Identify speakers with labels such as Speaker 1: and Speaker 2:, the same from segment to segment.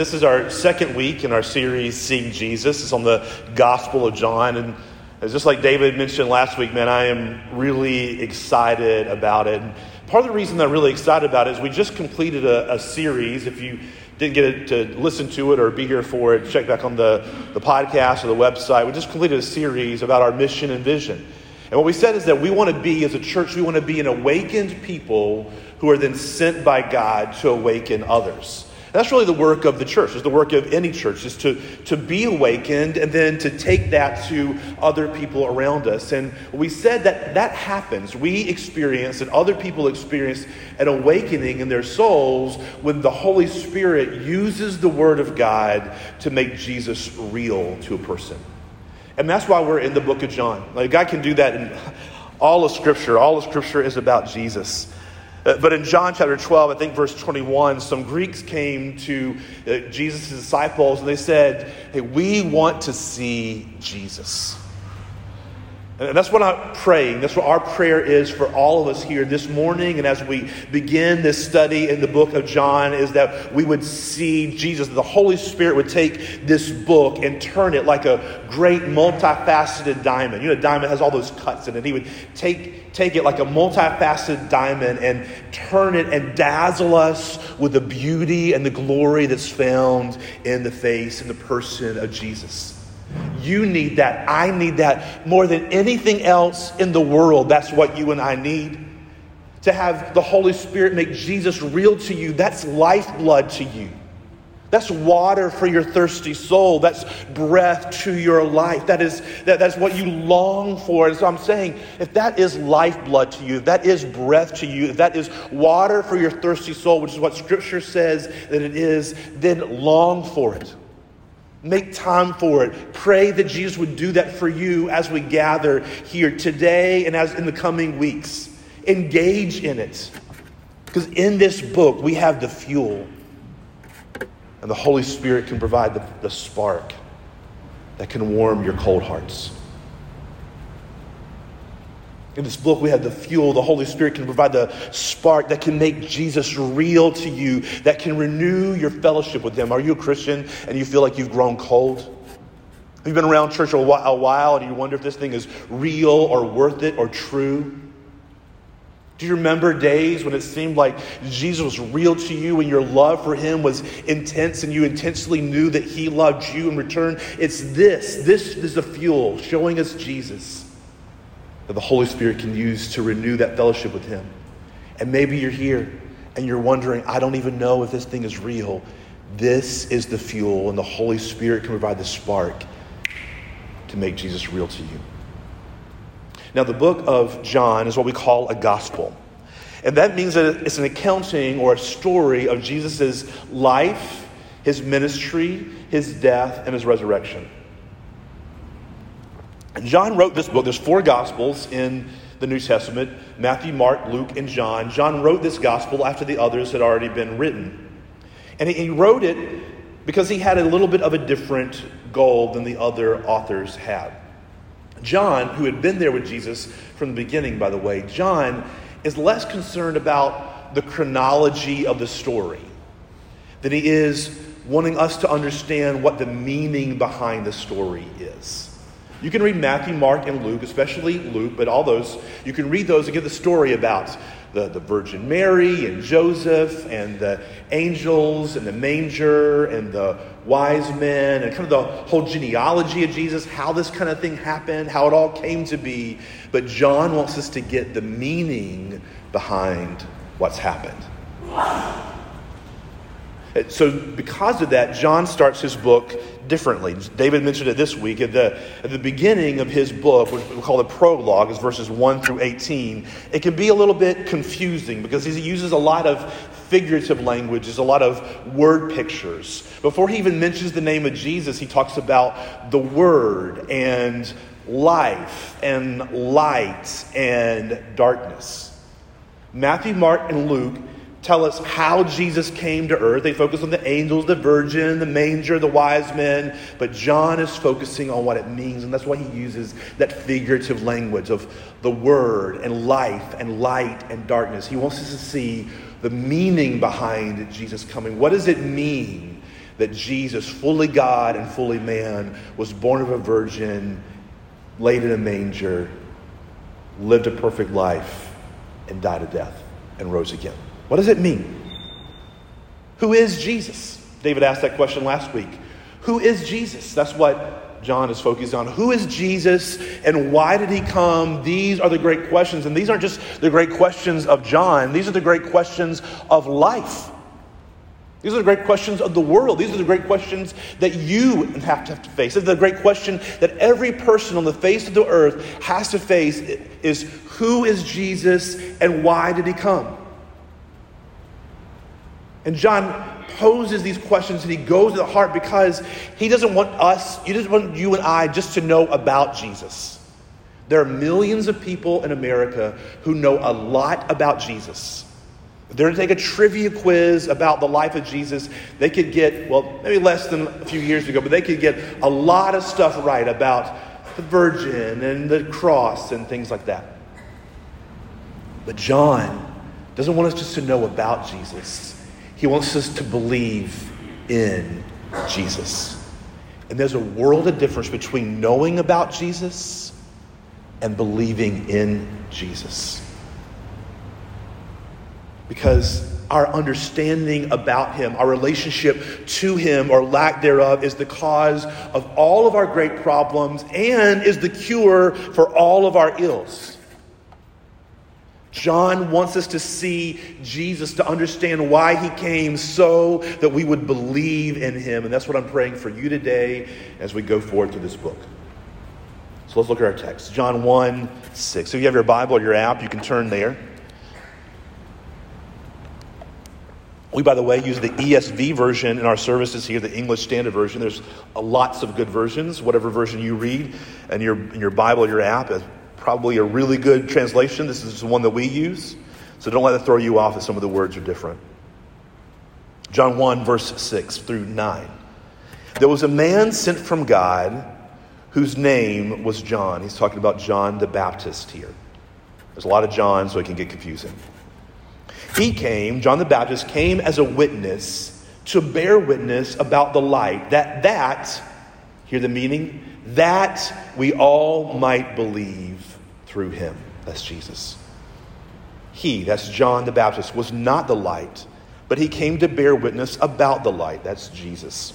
Speaker 1: This is our second week in our series, Seeing Jesus. It's on the Gospel of John. And just like David mentioned last week, man, I am really excited about it. And part of the reason I'm really excited about it is we just completed a, a series. If you didn't get to listen to it or be here for it, check back on the, the podcast or the website. We just completed a series about our mission and vision. And what we said is that we want to be, as a church, we want to be an awakened people who are then sent by God to awaken others. That's really the work of the church, is the work of any church, is to, to be awakened and then to take that to other people around us. And we said that that happens. We experience and other people experience an awakening in their souls when the Holy Spirit uses the Word of God to make Jesus real to a person. And that's why we're in the book of John. Like God can do that in all of Scripture. All of Scripture is about Jesus. Uh, but in John chapter 12, I think verse 21, some Greeks came to uh, Jesus' disciples and they said, Hey, we want to see Jesus. And that's what I'm praying. That's what our prayer is for all of us here this morning. And as we begin this study in the book of John, is that we would see Jesus, the Holy Spirit would take this book and turn it like a great multifaceted diamond. You know, a diamond has all those cuts in it. He would take, take it like a multifaceted diamond and turn it and dazzle us with the beauty and the glory that's found in the face and the person of Jesus. You need that. I need that more than anything else in the world. That's what you and I need. To have the Holy Spirit make Jesus real to you, that's lifeblood to you. That's water for your thirsty soul. That's breath to your life. That is, that, that's what you long for. And so I'm saying, if that is lifeblood to you, if that is breath to you, if that is water for your thirsty soul, which is what Scripture says that it is, then long for it. Make time for it. Pray that Jesus would do that for you as we gather here today and as in the coming weeks. Engage in it. Because in this book, we have the fuel, and the Holy Spirit can provide the, the spark that can warm your cold hearts. In this book, we have the fuel. The Holy Spirit can provide the spark that can make Jesus real to you, that can renew your fellowship with Him. Are you a Christian and you feel like you've grown cold? Have you been around church a while and you wonder if this thing is real or worth it or true? Do you remember days when it seemed like Jesus was real to you and your love for him was intense and you intensely knew that he loved you in return? It's this. This is the fuel showing us Jesus that the Holy Spirit can use to renew that fellowship with Him. And maybe you're here and you're wondering, I don't even know if this thing is real. This is the fuel, and the Holy Spirit can provide the spark to make Jesus real to you. Now, the book of John is what we call a gospel. And that means that it's an accounting or a story of Jesus' life, his ministry, his death, and his resurrection. John wrote this book. There's four Gospels in the New Testament Matthew, Mark, Luke, and John. John wrote this Gospel after the others had already been written. And he wrote it because he had a little bit of a different goal than the other authors had. John, who had been there with Jesus from the beginning, by the way, John is less concerned about the chronology of the story than he is wanting us to understand what the meaning behind the story is. You can read Matthew, Mark, and Luke, especially Luke, but all those, you can read those and get the story about the, the Virgin Mary and Joseph and the angels and the manger and the wise men and kind of the whole genealogy of Jesus, how this kind of thing happened, how it all came to be. But John wants us to get the meaning behind what's happened. Uh, so, because of that, John starts his book differently. David mentioned it this week. At the, at the beginning of his book, which we call the prologue, is verses 1 through 18. It can be a little bit confusing because he uses a lot of figurative language, a lot of word pictures. Before he even mentions the name of Jesus, he talks about the Word and life and light and darkness. Matthew, Mark, and Luke tell us how Jesus came to earth. They focus on the angels, the virgin, the manger, the wise men, but John is focusing on what it means, and that's why he uses that figurative language of the word and life and light and darkness. He wants us to see the meaning behind Jesus coming. What does it mean that Jesus, fully God and fully man, was born of a virgin, laid in a manger, lived a perfect life, and died a death and rose again. What does it mean? Who is Jesus? David asked that question last week. Who is Jesus? That's what John is focused on. Who is Jesus and why did he come? These are the great questions. And these aren't just the great questions of John, these are the great questions of life. These are the great questions of the world. These are the great questions that you have to, have to face. This is the great question that every person on the face of the earth has to face is who is Jesus and why did he come? And John poses these questions and he goes to the heart because he doesn't want us, he doesn't want you and I just to know about Jesus. There are millions of people in America who know a lot about Jesus. If they're gonna take a trivia quiz about the life of Jesus, they could get, well, maybe less than a few years ago, but they could get a lot of stuff right about the Virgin and the cross and things like that. But John doesn't want us just to know about Jesus. He wants us to believe in Jesus. And there's a world of difference between knowing about Jesus and believing in Jesus. Because our understanding about Him, our relationship to Him or lack thereof, is the cause of all of our great problems and is the cure for all of our ills. John wants us to see Jesus, to understand why he came so that we would believe in him. And that's what I'm praying for you today as we go forward through this book. So let's look at our text John 1 6. So if you have your Bible or your app, you can turn there. We, by the way, use the ESV version in our services here, the English Standard Version. There's lots of good versions. Whatever version you read in your, in your Bible or your app, probably a really good translation. This is the one that we use. So don't let it throw you off if some of the words are different. John 1, verse 6 through 9. There was a man sent from God whose name was John. He's talking about John the Baptist here. There's a lot of John, so it can get confusing. He came, John the Baptist came as a witness to bear witness about the light, that that, hear the meaning, that we all might believe through him. That's Jesus. He, that's John the Baptist, was not the light, but he came to bear witness about the light. That's Jesus.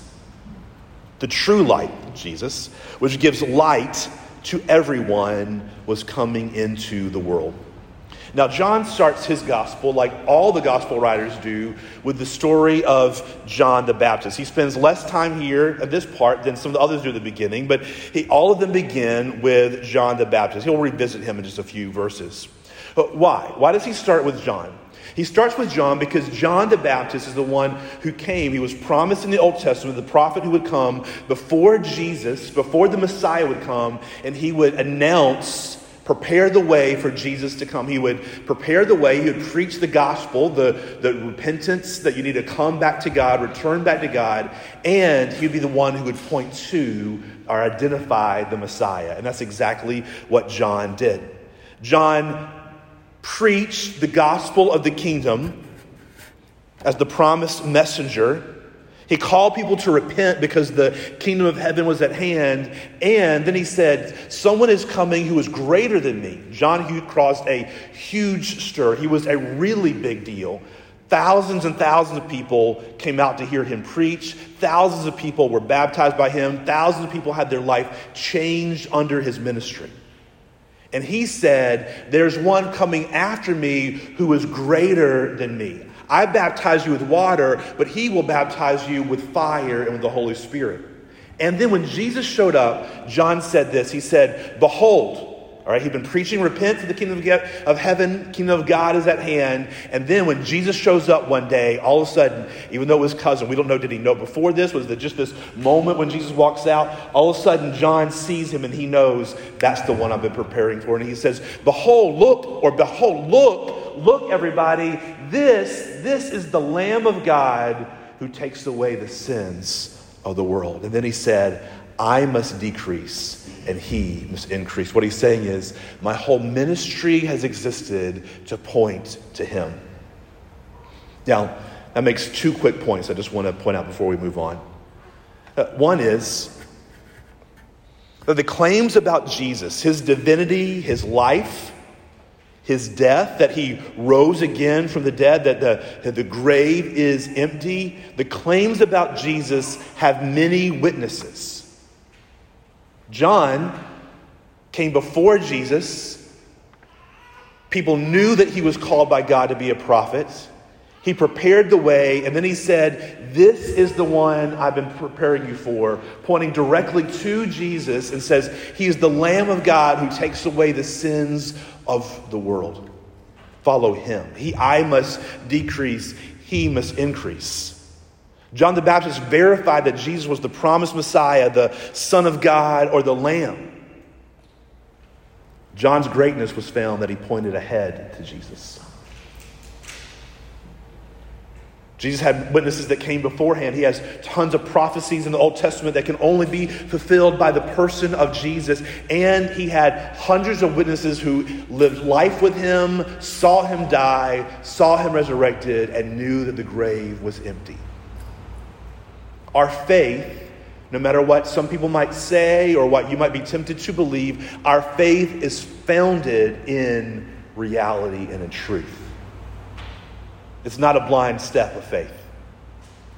Speaker 1: The true light, Jesus, which gives light to everyone, was coming into the world. Now, John starts his gospel, like all the gospel writers do, with the story of John the Baptist. He spends less time here at this part than some of the others do at the beginning, but he, all of them begin with John the Baptist. He'll revisit him in just a few verses. But why? Why does he start with John? He starts with John because John the Baptist is the one who came. He was promised in the Old Testament, the prophet who would come before Jesus, before the Messiah would come, and he would announce prepare the way for Jesus to come. He would prepare the way. He would preach the gospel, the, the repentance that you need to come back to God, return back to God, and he would be the one who would point to or identify the Messiah. And that's exactly what John did. John preached the gospel of the kingdom as the promised messenger he called people to repent because the kingdom of heaven was at hand. And then he said, Someone is coming who is greater than me. John Hugh caused a huge stir. He was a really big deal. Thousands and thousands of people came out to hear him preach. Thousands of people were baptized by him. Thousands of people had their life changed under his ministry. And he said, There's one coming after me who is greater than me. I baptize you with water, but he will baptize you with fire and with the Holy Spirit. And then when Jesus showed up, John said this He said, Behold, all right, he'd been preaching, repent for the kingdom of heaven, kingdom of God is at hand. And then when Jesus shows up one day, all of a sudden, even though it was cousin, we don't know, did he know before this? Was it just this moment when Jesus walks out? All of a sudden, John sees him and he knows that's the one I've been preparing for. And he says, Behold, look, or behold, look, look, everybody, this, this is the Lamb of God who takes away the sins of the world. And then he said, I must decrease and he must increase. What he's saying is, my whole ministry has existed to point to him. Now, that makes two quick points I just want to point out before we move on. Uh, one is that the claims about Jesus, his divinity, his life, his death, that he rose again from the dead, that the, that the grave is empty, the claims about Jesus have many witnesses. John came before Jesus. People knew that he was called by God to be a prophet. He prepared the way, and then he said, This is the one I've been preparing you for, pointing directly to Jesus and says, He is the Lamb of God who takes away the sins of the world. Follow him. He, I must decrease, he must increase. John the Baptist verified that Jesus was the promised Messiah, the Son of God, or the Lamb. John's greatness was found that he pointed ahead to Jesus. Jesus had witnesses that came beforehand. He has tons of prophecies in the Old Testament that can only be fulfilled by the person of Jesus. And he had hundreds of witnesses who lived life with him, saw him die, saw him resurrected, and knew that the grave was empty. Our faith, no matter what some people might say or what you might be tempted to believe, our faith is founded in reality and in truth. It's not a blind step of faith.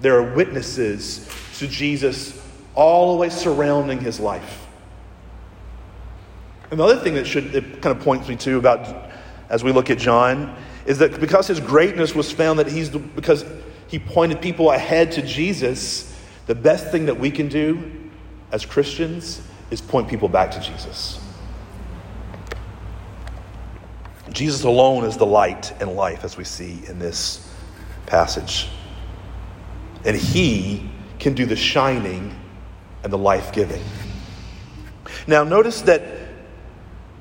Speaker 1: There are witnesses to Jesus all the way surrounding his life. Another thing that should it kind of points me to about as we look at John is that because his greatness was found that he's the, because he pointed people ahead to Jesus, the best thing that we can do as Christians is point people back to Jesus. Jesus alone is the light and life, as we see in this passage. And he can do the shining and the life giving. Now, notice that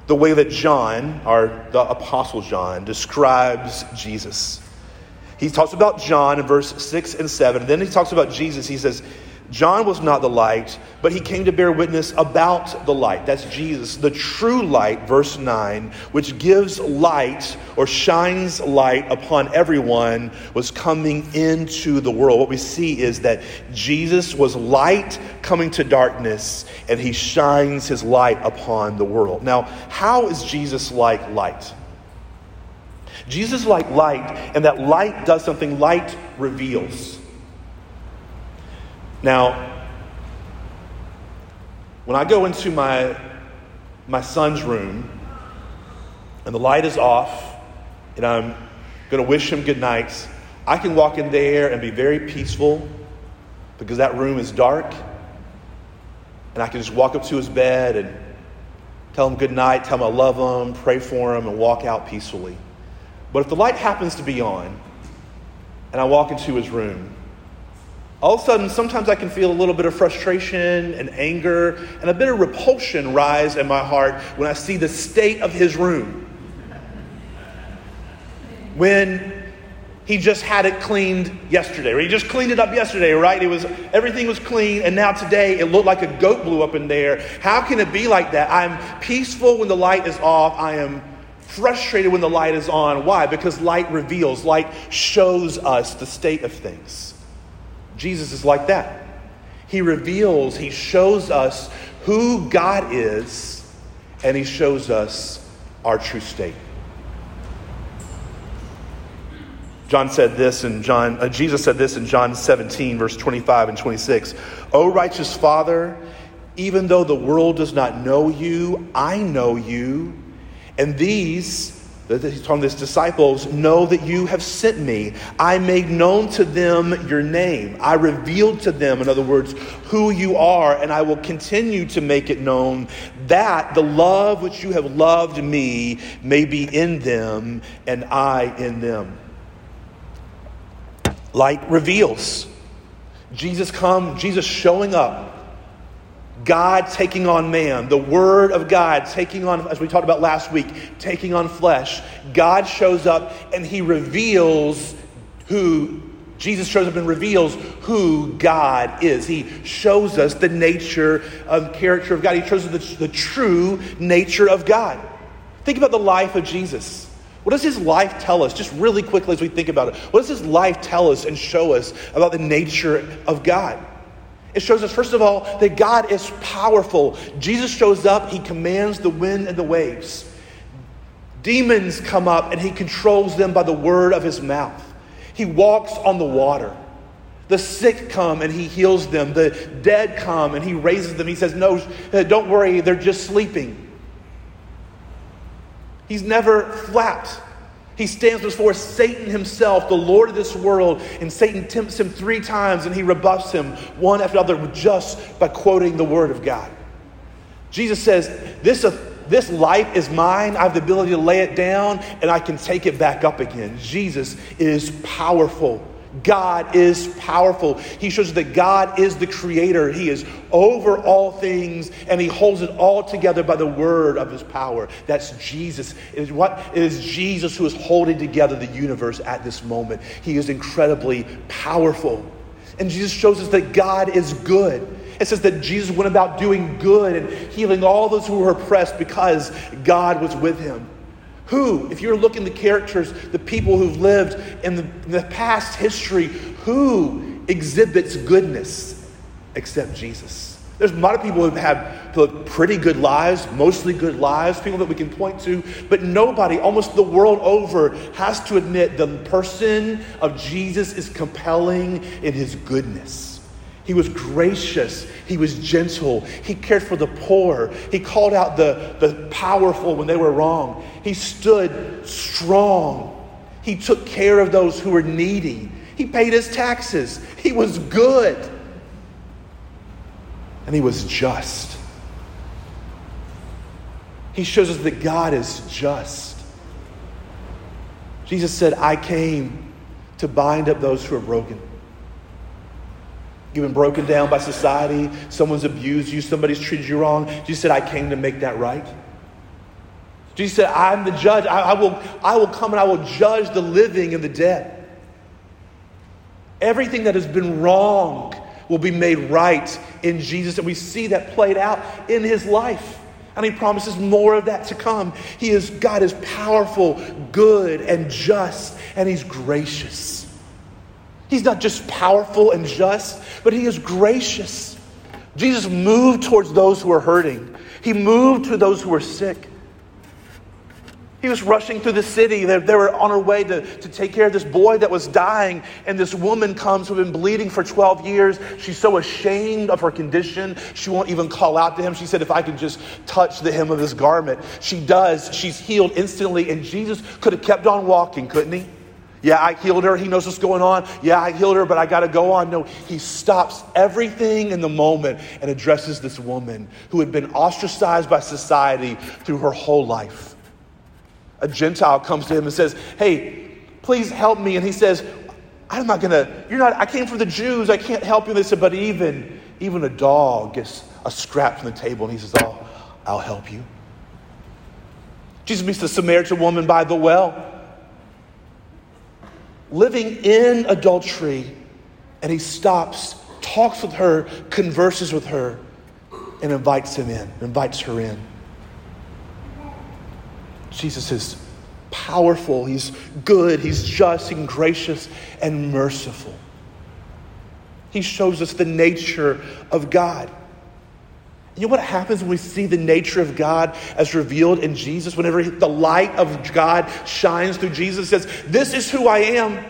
Speaker 1: the way that John, or the Apostle John, describes Jesus. He talks about John in verse 6 and 7. And then he talks about Jesus. He says, John was not the light, but he came to bear witness about the light. That's Jesus, the true light, verse 9, which gives light or shines light upon everyone, was coming into the world. What we see is that Jesus was light coming to darkness, and he shines his light upon the world. Now, how is Jesus like light? Jesus is like light, and that light does something light reveals. Now, when I go into my, my son's room and the light is off and I'm going to wish him good nights, I can walk in there and be very peaceful because that room is dark. And I can just walk up to his bed and tell him good night, tell him I love him, pray for him, and walk out peacefully. But if the light happens to be on and I walk into his room, all of a sudden, sometimes I can feel a little bit of frustration and anger and a bit of repulsion rise in my heart when I see the state of his room. When he just had it cleaned yesterday, or he just cleaned it up yesterday, right? It was everything was clean, and now today it looked like a goat blew up in there. How can it be like that? I'm peaceful when the light is off. I am frustrated when the light is on. Why? Because light reveals, light shows us the state of things. Jesus is like that. He reveals, he shows us who God is, and he shows us our true state. John said this in John, uh, Jesus said this in John 17, verse 25 and 26. O righteous Father, even though the world does not know you, I know you. And these He's telling his disciples, Know that you have sent me. I made known to them your name. I revealed to them, in other words, who you are, and I will continue to make it known that the love which you have loved me may be in them and I in them. Light reveals. Jesus come, Jesus showing up God taking on man, the Word of God taking on, as we talked about last week, taking on flesh. God shows up and he reveals who, Jesus shows up and reveals who God is. He shows us the nature of character of God. He shows us the, the true nature of God. Think about the life of Jesus. What does his life tell us, just really quickly as we think about it? What does his life tell us and show us about the nature of God? It shows us, first of all, that God is powerful. Jesus shows up, he commands the wind and the waves. Demons come up and he controls them by the word of his mouth. He walks on the water. The sick come and he heals them. The dead come and he raises them. He says, No, uh, don't worry, they're just sleeping. He's never flapped. He stands before Satan himself, the Lord of this world, and Satan tempts him three times and he rebuffs him one after another just by quoting the word of God. Jesus says, This, uh, this life is mine. I have the ability to lay it down and I can take it back up again. Jesus is powerful. God is powerful. He shows that God is the creator. He is over all things and he holds it all together by the word of his power. That's Jesus. It is what it is Jesus who is holding together the universe at this moment. He is incredibly powerful. And Jesus shows us that God is good. It says that Jesus went about doing good and healing all those who were oppressed because God was with him. Who, if you're looking the characters, the people who've lived in the, the past history, who exhibits goodness except Jesus? There's a lot of people who have pretty good lives, mostly good lives, people that we can point to, but nobody, almost the world over, has to admit the person of Jesus is compelling in his goodness. He was gracious. He was gentle. He cared for the poor. He called out the, the powerful when they were wrong. He stood strong. He took care of those who were needy. He paid his taxes. He was good. And he was just. He shows us that God is just. Jesus said, I came to bind up those who are broken You've been broken down by society. Someone's abused you. Somebody's treated you wrong. Jesus said, I came to make that right. Jesus said, I'm the judge. I, I, will, I will come and I will judge the living and the dead. Everything that has been wrong will be made right in Jesus. And we see that played out in his life. And he promises more of that to come. He is, God is powerful, good, and just, and he's gracious. He's not just powerful and just, but he is gracious. Jesus moved towards those who were hurting, he moved to those who were sick. He was rushing through the city. They, they, were on her way to, to take care of this boy that was dying. And this woman comes who had been bleeding for 12 years. She's so ashamed of her condition, she won't even call out to him. She said, If I could just touch the hem of his garment. She does. She's healed instantly. And Jesus could have kept on walking, couldn't he? Yeah, I healed her. He knows what's going on. Yeah, I healed her, but I got to go on. No, he stops everything in the moment and addresses this woman who had been ostracized by society through her whole life. A Gentile comes to him and says, Hey, please help me. And he says, I'm not going to, you're not, I came from the Jews. I can't help you. And They said, But even, even a dog gets a scrap from the table. And he says, Oh, I'll help you. Jesus meets the Samaritan woman by the well living in adultery, and he stops, talks with her, converses with her, and invites him in, invites her in. Jesus is powerful, he's good, he's just and gracious and merciful. He shows us the nature of God. You know what happens when we see the nature of God as revealed in Jesus? Whenever the light of God shines through Jesus, says, This is who I am.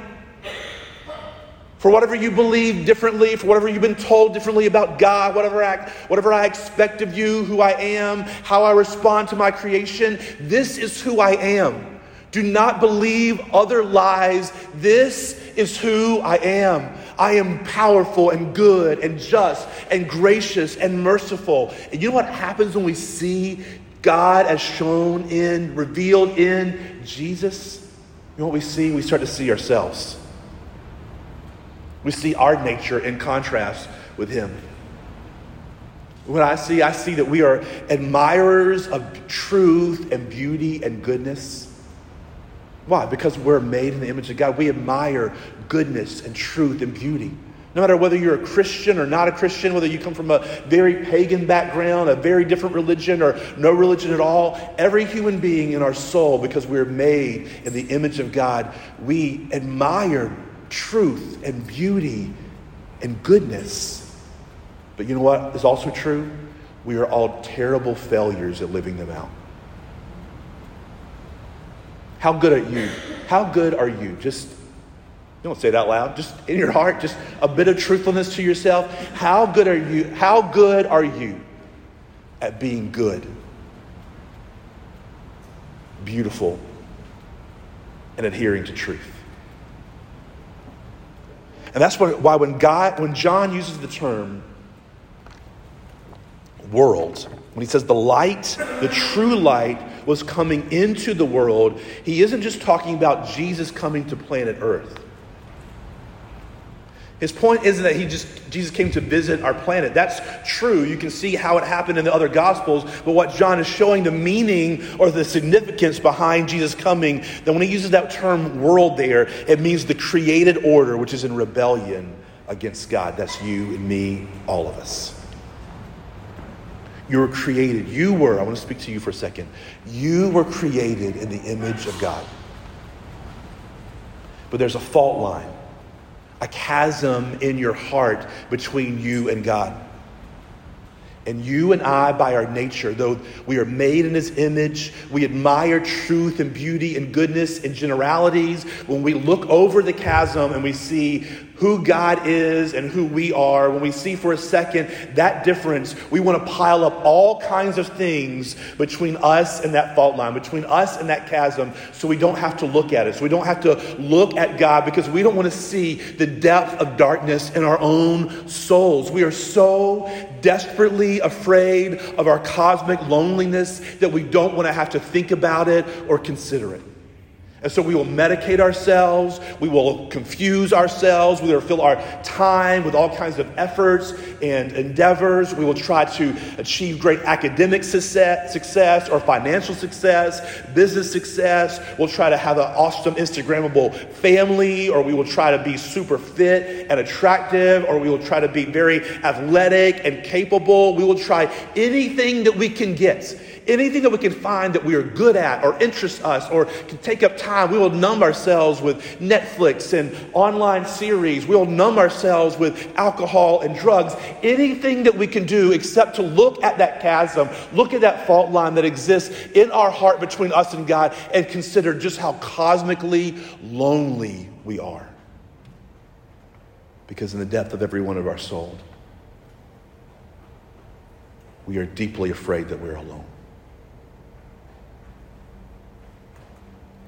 Speaker 1: For whatever you believe differently, for whatever you've been told differently about God, whatever I, whatever I expect of you, who I am, how I respond to my creation, this is who I am. Do not believe other lies. This is who I am. I am powerful and good and just and gracious and merciful. And you know what happens when we see God as shown in, revealed in Jesus? You know what we see? We start to see ourselves. We see our nature in contrast with Him. What I see, I see that we are admirers of truth and beauty and goodness. Why? Because we're made in the image of God. We admire goodness and truth and beauty. No matter whether you're a Christian or not a Christian, whether you come from a very pagan background, a very different religion, or no religion at all, every human being in our soul, because we're made in the image of God, we admire truth and beauty and goodness. But you know what is also true? We are all terrible failures at living them out. How good are you? How good are you? Just don't say that loud. Just in your heart, just a bit of truthfulness to yourself. How good are you? How good are you at being good, beautiful, and adhering to truth? And that's why when God, when John uses the term world, when he says the light, the true light, was coming into the world, he isn't just talking about Jesus coming to planet Earth. His point isn't that he just Jesus came to visit our planet. That's true. You can see how it happened in the other gospels, but what John is showing the meaning or the significance behind Jesus coming, that when he uses that term world there, it means the created order which is in rebellion against God. That's you and me, all of us. You were created. You were, I want to speak to you for a second. You were created in the image of God. But there's a fault line a chasm in your heart between you and God. And you and I, by our nature, though we are made in His image, we admire truth and beauty and goodness and generalities. When we look over the chasm and we see who God is and who we are, when we see for a second that difference, we want to pile up all kinds of things between us and that fault line, between us and that chasm, so we don't have to look at it. So we don't have to look at God because we don't want to see the depth of darkness in our own souls. We are so desperately afraid of our cosmic loneliness that we don't want to have to think about it or consider it. And so we will medicate ourselves, we will confuse ourselves, we will fill our time with all kinds of efforts and endeavors. We will try to achieve great academic success, or financial success, business success. We'll try to have an awesome Instagrammable family, or we will try to be super fit and attractive, or we will try to be very athletic and capable. We will try anything that we can get anything that we can find that we are good at or interests us or can take up time, we will numb ourselves with Netflix and online series. We will numb ourselves with alcohol and drugs. Anything that we can do except to look at that chasm, look at that fault line that exists in our heart between us and God, and consider just how cosmically lonely we are. Because in the depth of every one of our souls, we are deeply afraid that we're alone.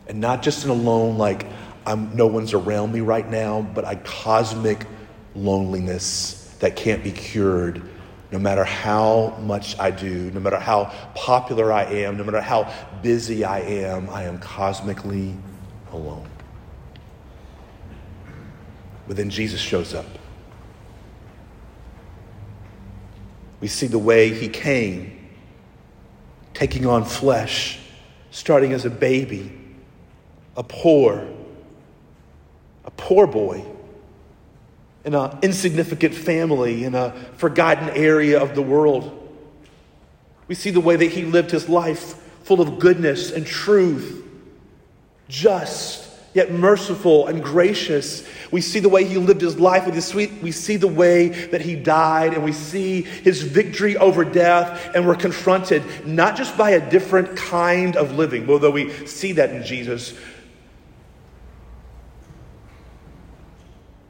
Speaker 1: And not just an alone, like I'm, no one's around me right now, but a cosmic loneliness that can't be cured no matter how much I do, no matter how popular I am, no matter how busy I am, I am cosmically alone. But then Jesus shows up. We see the way he came, taking on flesh, starting as a baby a poor, a poor boy in an insignificant family in a forgotten area of the world. We see the way that he lived his life full of goodness and truth, just yet merciful and gracious. We see the way he lived his life with his sweet. We see the way that he died, and we see his victory over death, and we're confronted not just by a different kind of living, although we see that in Jesus,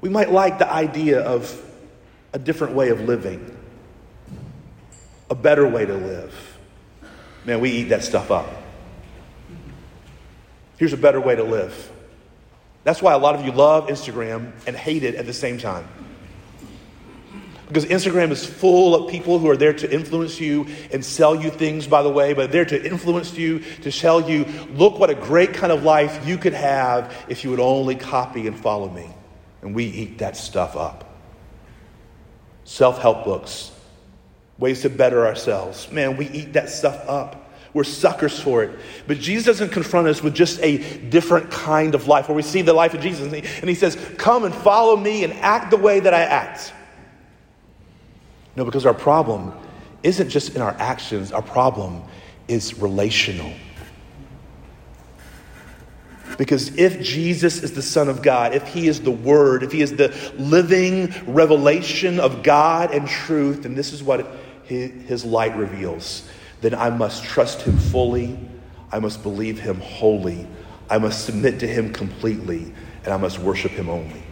Speaker 1: We might like the idea of a different way of living, a better way to live. Man, we eat that stuff up. Here's a better way to live. That's why a lot of you love Instagram and hate it at the same time. Because Instagram is full of people who are there to influence you and sell you things, by the way, but they're to influence you, to tell you, look what a great kind of life you could have if you would only copy and follow me and we eat that stuff up. Self help books, ways to better ourselves. Man, we eat that stuff up. We're suckers for it. But Jesus doesn't confront us with just a different kind of life where we see the life of Jesus and he, and he says, Come and follow me and act the way that I act. No, because our problem isn't just in our actions, our problem is relational. Because if Jesus is the Son of God, if He is the Word, if He is the living revelation of God and truth, and this is what His light reveals, then I must trust Him fully. I must believe Him wholly. I must submit to Him completely, and I must worship Him only.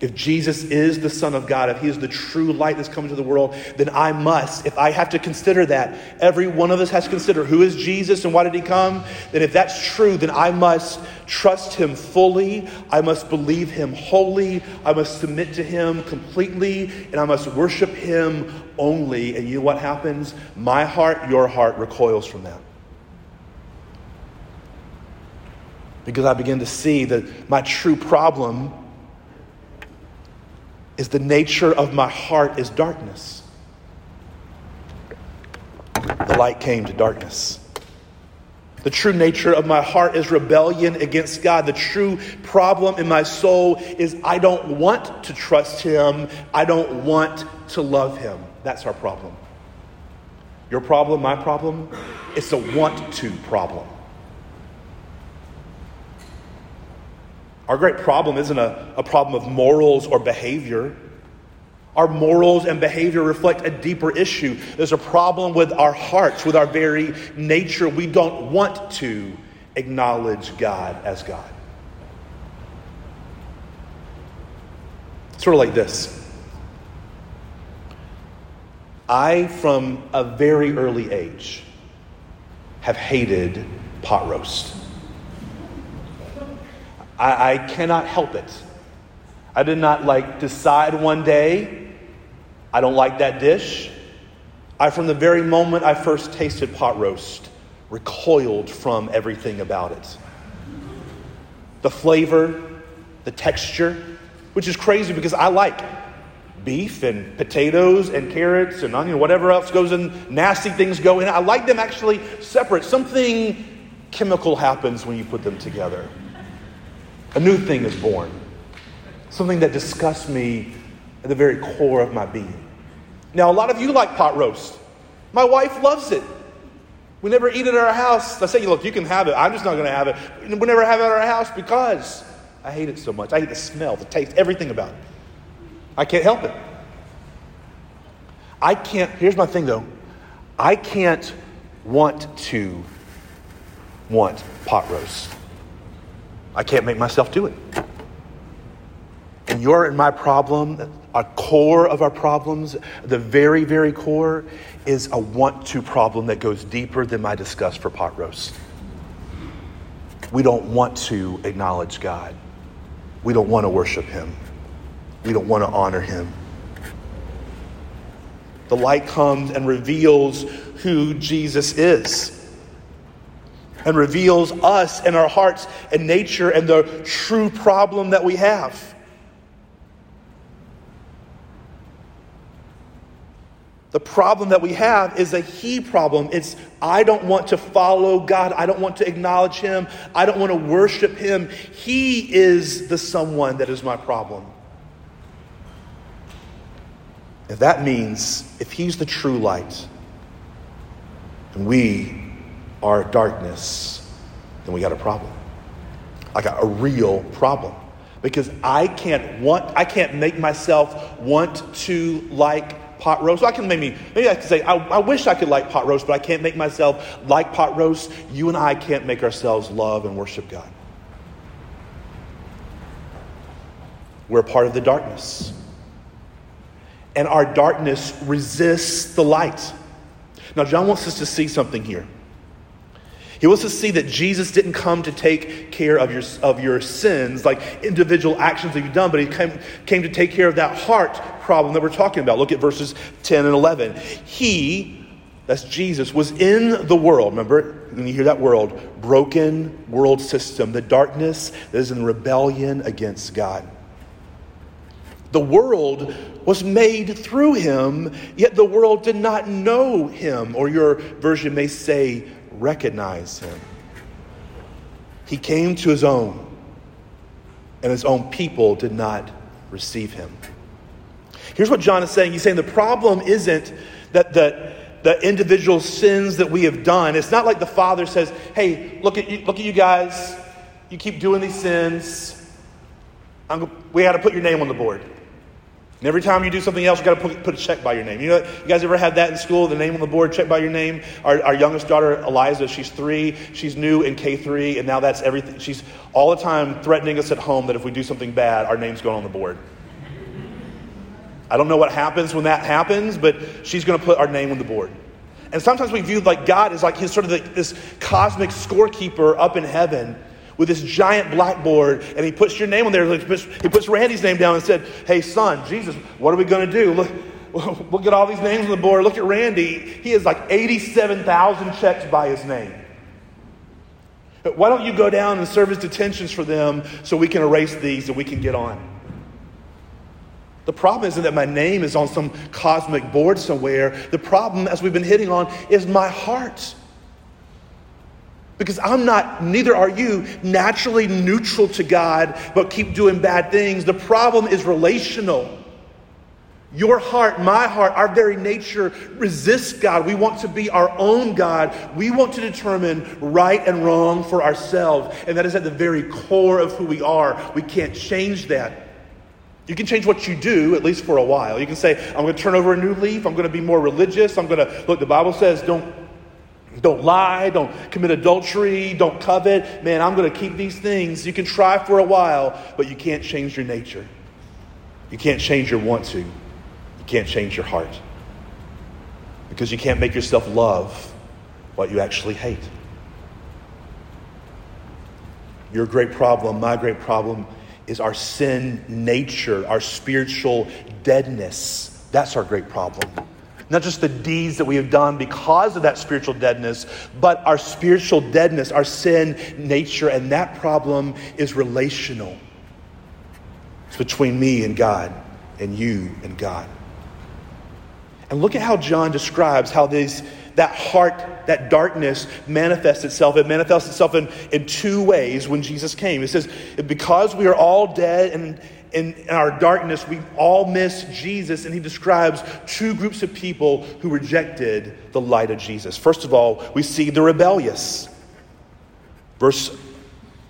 Speaker 1: If Jesus is the Son of God, if He is the true light that's come into the world, then I must, if I have to consider that, every one of us has to consider who is Jesus and why did He come, then if that's true, then I must trust Him fully. I must believe Him wholly. I must submit to Him completely, and I must worship Him only. And you know what happens? My heart, your heart recoils from that. Because I begin to see that my true problem is the nature of my heart is darkness. The light came to darkness. The true nature of my heart is rebellion against God. The true problem in my soul is I don't want to trust Him. I don't want to love Him. That's our problem. Your problem, my problem, it's a want to problem. Our great problem isn't a, a problem of morals or behavior. Our morals and behavior reflect a deeper issue. There's a problem with our hearts, with our very nature. We don't want to acknowledge God as God. Sort of like this. I, from a very early age, have hated pot roast. I, I cannot help it. I did not like decide one day, I don't like that dish. I, from the very moment I first tasted pot roast, recoiled from everything about it. The flavor, the texture, which is crazy because I like beef and potatoes and carrots and onion, whatever else goes in, nasty things go in. I like them actually separate. Something chemical happens when you put them together. A new thing is born, something that disgusts me at the very core of my being. Now, a lot of you like pot roast. My wife loves it. We never eat it at our house. I say, look, you can have it. I'm just not going to have it. We never have it at our house because I hate it so much. I hate the smell, the taste, everything about it. I can't help it. I can't, here's my thing though. I can't want to want pot roast. I can't make myself do it. And your and my problem, a core of our problems, the very, very core, is a want to problem that goes deeper than my disgust for pot roast. We don't want to acknowledge God. We don't want to worship Him. We don't want to honor Him. The light comes and reveals who Jesus is and reveals us and our hearts and nature and the true problem that we have. The problem that we have is a he problem. It's I don't want to follow God. I don't want to acknowledge him. I don't want to worship him. He is the someone that is my problem. If that means if he's the true light and we our darkness, then we got a problem. I got a real problem. Because I can't want, I can't make myself want to like pot roast. I can maybe, maybe I can say, I, I wish I could like pot roast, but I can't make myself like pot roast. You and I can't make ourselves love and worship God. We're part of the darkness. And our darkness resists the light. Now, John wants us to see something here. Wants to see that Jesus didn't come to take care of your, of your sins, like individual actions that you've done, but he came, came to take care of that heart problem that we're talking about. Look at verses 10 and 11. He, that's Jesus, was in the world. Remember, when you hear that world, broken world system, the darkness that is in rebellion against God. The world was made through him, yet the world did not know him. Or your version may say, recognize him. He came to his own, and his own people did not receive him. Here's what John is saying He's saying the problem isn't that, that, the individual sins that we have done. It's not like the Father says, hey, look at you, look at you guys. You keep doing these sins. I'm, we got to put your name on the board. And every time you do something else, you got to put, put a check by your name. You know, you guys ever had that in school? The name on the board, check by your name. Our, our youngest daughter, Eliza, she's three. She's new in K three, and now that's everything. She's all the time threatening us at home that if we do something bad, our name's going on the board. I don't know what happens when that happens, but she's going to put our name on the board. And sometimes we view like God as like he's sort of the, this cosmic scorekeeper up in heaven with this giant blackboard, and he puts your name on there. He puts, Randy's name down and said, Hey, son, Jesus, what are we going to do? Look, look at all these names on the board. Look at Randy. He has like 87,000 checks by his name. Why don't you go down and serve as detentions for them so we can erase these and we can get on? The problem isn't that my name is on some cosmic board somewhere. The problem, as we've been hitting on, is my heart. Because I'm not, neither are you, naturally neutral to God, but keep doing bad things. The problem is relational. Your heart, my heart, our very nature resists God. We want to be our own God. We want to determine right and wrong for ourselves. And that is at the very core of who we are. We can't change that. You can change what you do, at least for a while. You can say, I'm going to turn over a new leaf. I'm going to be more religious. I'm going to, look, the Bible says, don't don't lie, don't commit adultery, don't covet. Man, I'm going to keep these things. You can try for a while, but you can't change your nature. You can't change your want to. You can't change your heart. Because you can't make yourself love what you actually hate. Your great problem, my great problem, is our sin nature, our spiritual deadness. That's our great problem. Not just the deeds that we have done because of that spiritual deadness, but our spiritual deadness, our sin nature, and that problem is relational. It's between me and God, and you and God. And look at how John describes how these, that heart, that darkness manifests itself. It manifests itself in, in two ways when Jesus came. It says, because we are all dead and, in, our darkness, we all miss Jesus, and he describes two groups of people who rejected the light of Jesus. First of all, we see the rebellious. Verse,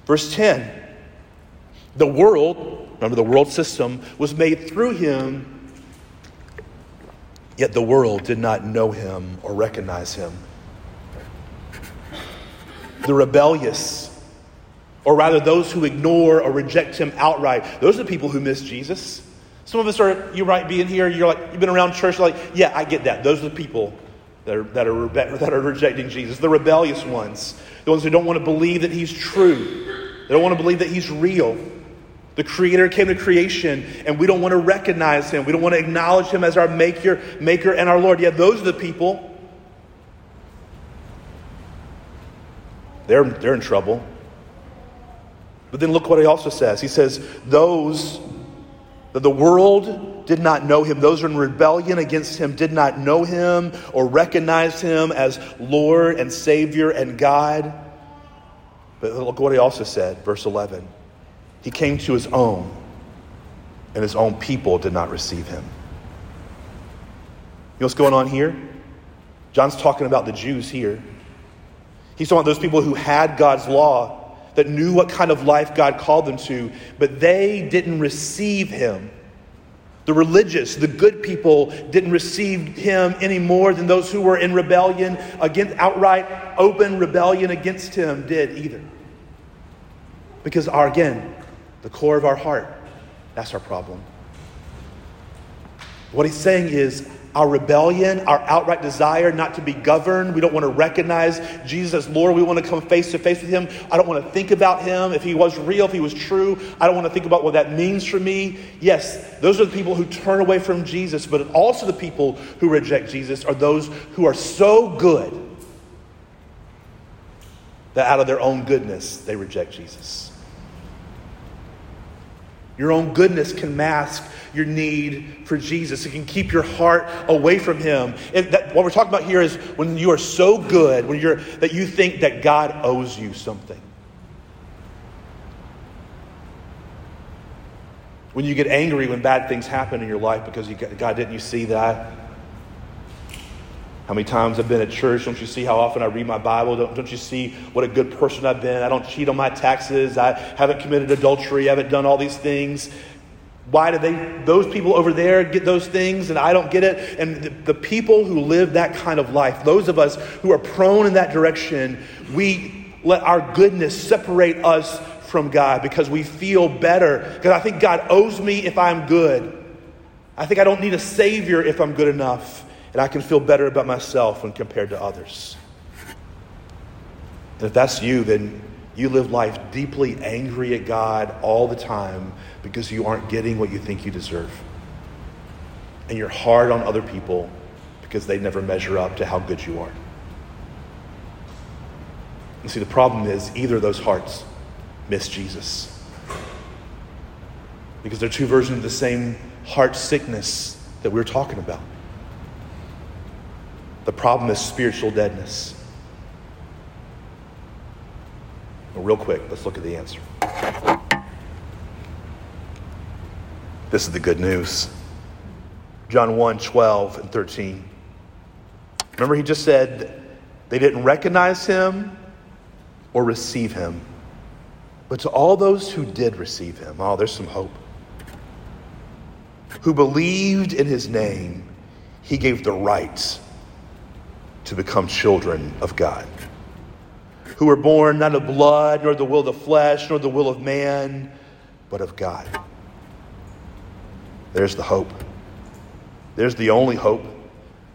Speaker 1: verse 10 The world, remember the world system, was made through him, yet the world did not know him or recognize him. The rebellious or rather those who ignore or reject him outright. Those are the people who miss Jesus. Some of us are, you might be in here, you're like, you've been around church, like, yeah, I get that. Those are the people that are, that are, that are rejecting Jesus, the rebellious ones, the ones who don't want to believe that he's true, they don't want to believe that he's real. The Creator came to creation, and we don't want to recognize Him. We don't want to acknowledge Him as our Maker, Maker and our Lord. Yeah, those are the people. They're, they're in trouble. But then look what he also says. He says, Those that the world did not know him, those in rebellion against him did not know him or recognize him as Lord and Savior and God. But look what he also said, verse 11. He came to his own, and his own people did not receive him. You know what's going on here? John's talking about the Jews here. He's talking about those people who had God's law that knew what kind of life God called them to, but they didn't receive him. The religious, the good people didn't receive him any more than those who were in rebellion against outright open rebellion against him did either. Because our again, the core of our heart, that's our problem. What he's saying is our rebellion, our outright desire not to be governed. We don't want to recognize Jesus as Lord. We want to come face to face with Him. I don't want to think about Him if He was real, if He was true. I don't want to think about what that means for me. Yes, those are the people who turn away from Jesus, but also the people who reject Jesus are those who are so good that out of their own goodness they reject Jesus. Your own goodness can mask your need for Jesus. It can keep your heart away from Him. That, what we're talking about here is when you are so good, when you're that you think that God owes you something. When you get angry when bad things happen in your life because you, God didn't you see that? How many times I've been at church? Don't you see how often I read my Bible? Don't, don't you see what a good person I've been? I don't cheat on my taxes. I haven't committed adultery. I haven't done all these things. Why do they, those people over there get those things and I don't get it? And the, the people who live that kind of life, those of us who are prone in that direction, we let our goodness separate us from God because we feel better. Because I think God owes me if I'm good. I think I don't need a Savior if I'm good enough and I can feel better about myself when compared to others. And if that's you, then you live life deeply angry at God all the time because you aren't getting what you think you deserve. And you're hard on other people because they never measure up to how good you are. And see, the problem is either of those hearts miss Jesus. Because they're two versions of the same heart sickness that we we're talking about. The problem is spiritual deadness. Real quick, let's look at the answer. This is the good news. John 1 12 and 13. Remember, he just said they didn't recognize him or receive him. But to all those who did receive him, oh, there's some hope. Who believed in his name, he gave the right to become children of God, who were born not of blood, nor the will of the flesh, nor the will of man, but of God. There's the hope. There's the only hope.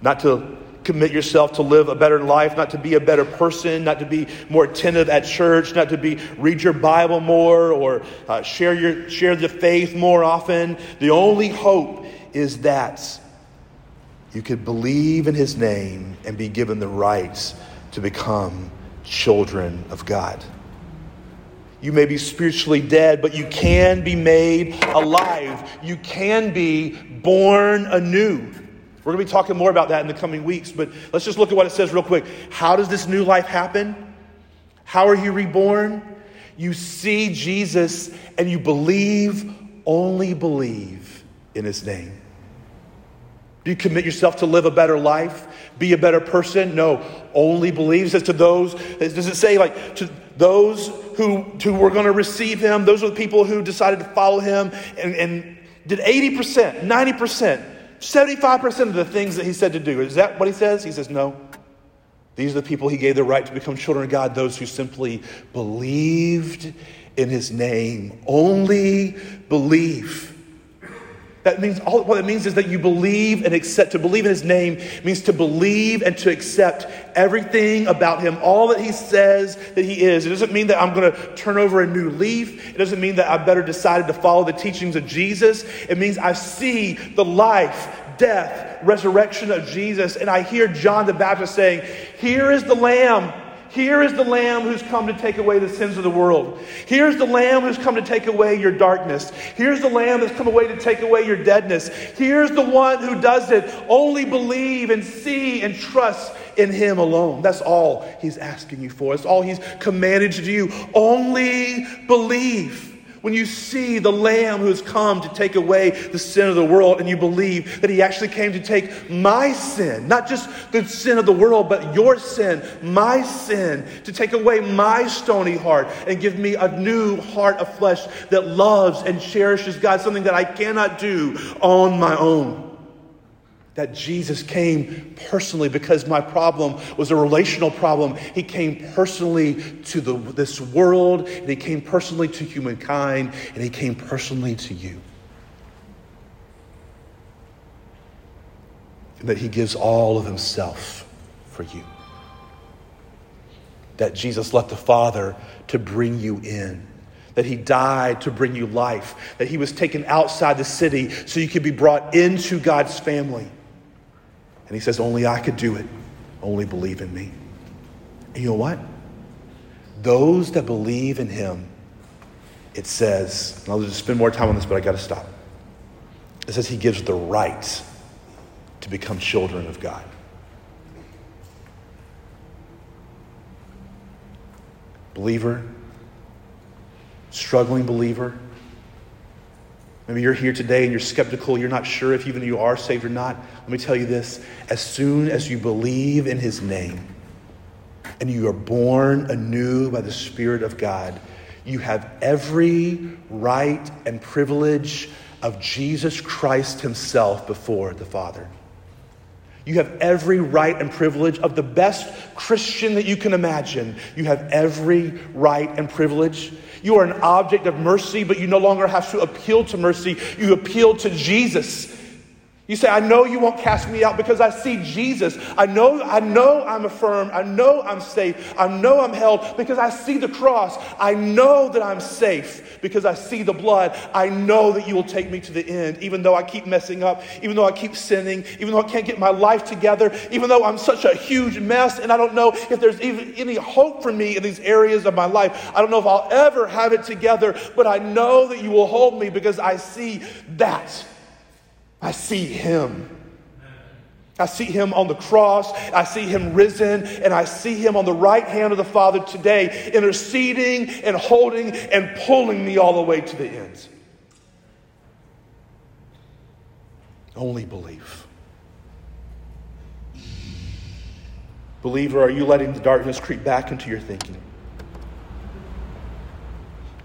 Speaker 1: Not to commit yourself to live a better life, not to be a better person, not to be more attentive at church, not to be read your Bible more or uh, share your share the faith more often. The only hope is that you could believe in his name and be given the rights to become children of God. You may be spiritually dead, but you can be made alive. You can be born anew. We're going to be talking more about that in the coming weeks, but let's just look at what it says real quick. How does this new life happen? How are you reborn? You see Jesus and you believe, only believe in his name. You commit yourself to live a better life? Be a better person? No. Only believes says to those, does it say like to those who, who were going to receive him? Those are the people who decided to follow him and, and did 80%, 90%, 75% of the things that he said to do. Is that what he says? He says, no. These are the people he gave the right to become children of God, those who simply believed in his name. Only believe. That means all what it means is that you believe and accept. To believe in his name means to believe and to accept everything about him, all that he says that he is. It doesn't mean that I'm going to turn over a new leaf. It doesn't mean that I better decided to follow the teachings of Jesus. It means I see the life, death, resurrection of Jesus, and I hear John the Baptist saying, Here is the Lamb here is the Lamb who's come to take away the sins of the world. Here's the Lamb who's come to take away your darkness. Here's the Lamb that's come away to take away your deadness. Here's the one who does it. Only believe and see and trust in Him alone. That's all He's asking you for. That's all He's commanded to do. Only believe when you see the Lamb who has come to take away the sin of the world, and you believe that He actually came to take my sin, not just the sin of the world, but your sin, my sin, to take away my stony heart and give me a new heart of flesh that loves and cherishes God, something that I cannot do on my own that Jesus came personally because my problem was a relational problem. He came personally to the, this world, and He came personally to humankind, and He came personally to you. And that He gives all of Himself for you. That Jesus left the Father to bring you in that he died to bring you life, that he was taken outside the city so you could be brought into God's family. And he says, Only I could do it. Only believe in me. And you know what? Those that believe in him, it says, I'll just spend more time on this, but I got to stop. It says he gives the right to become children of God. Believer, struggling believer, Maybe you're here today and you're skeptical, you're not sure if even you are saved or not. Let me tell you this as soon as you believe in his name and you are born anew by the Spirit of God, you have every right and privilege of Jesus Christ himself before the Father. You have every right and privilege of the best Christian that you can imagine. You have every right and privilege. You are an object of mercy, but you no longer have to appeal to mercy. You appeal to Jesus you say, I know you won't cast me out because I see Jesus. I know, I know I'm affirmed. I know I'm safe. I know I'm held because I see the cross. I know that I'm safe because I see the blood. I know that you will take me to the end, even though I keep messing up, even though I keep sinning, even though I can't get my life together, even though I'm such a huge mess and I don't know if there's even any hope for me in these areas of my life. I don't know if I'll ever have it together, but I know that you will hold me because I see that. I see him. I see him on the cross. I see him risen, and I see him on the right hand of the Father today, interceding and holding and pulling me all the way to the end. Only believe. Believer, are you letting the darkness creep back into your thinking?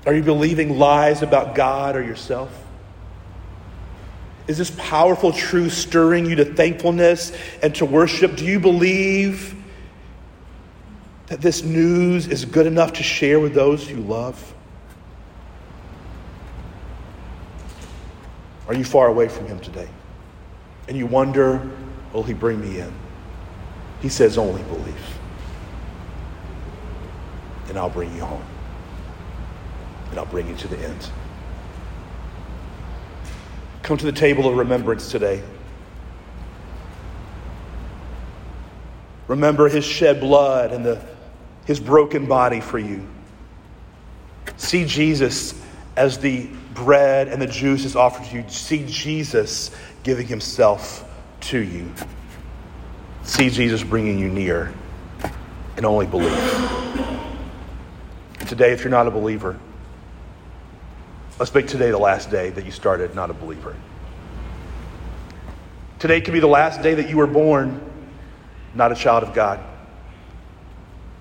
Speaker 1: Are you believing lies about God or yourself? Is this powerful truth stirring you to thankfulness and to worship? Do you believe that this news is good enough to share with those you love? Are you far away from Him today? And you wonder, will He bring me in? He says, only believe. And I'll bring you home. And I'll bring you to the end. Come to the table of remembrance today. Remember his shed blood and the, his broken body for you. See Jesus as the bread and the juice is offered to you. See Jesus giving himself to you. See Jesus bringing you near and only believe. today, if you're not a believer, Let's make today the last day that you started not a believer. Today could be the last day that you were born not a child of God,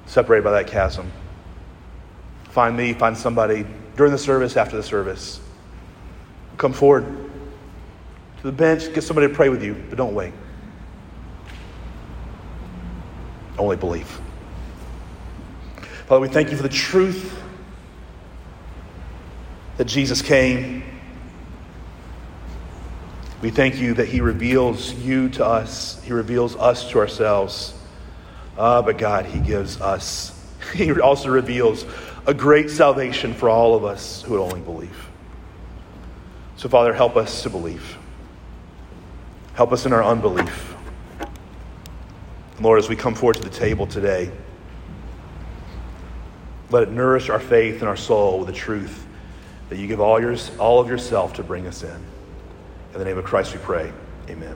Speaker 1: separated by that chasm. Find me, find somebody during the service, after the service. Come forward to the bench, get somebody to pray with you, but don't wait. Only believe. Father, we thank you for the truth that Jesus came. We thank you that He reveals you to us, He reveals us to ourselves. Uh, but God, He gives us, He also reveals a great salvation for all of us who would only believe. So, Father, help us to believe. Help us in our unbelief. Lord, as we come forward to the table today, let it nourish our faith and our soul with the truth that you give all, yours, all of yourself to bring us in. In the name of Christ we pray. Amen.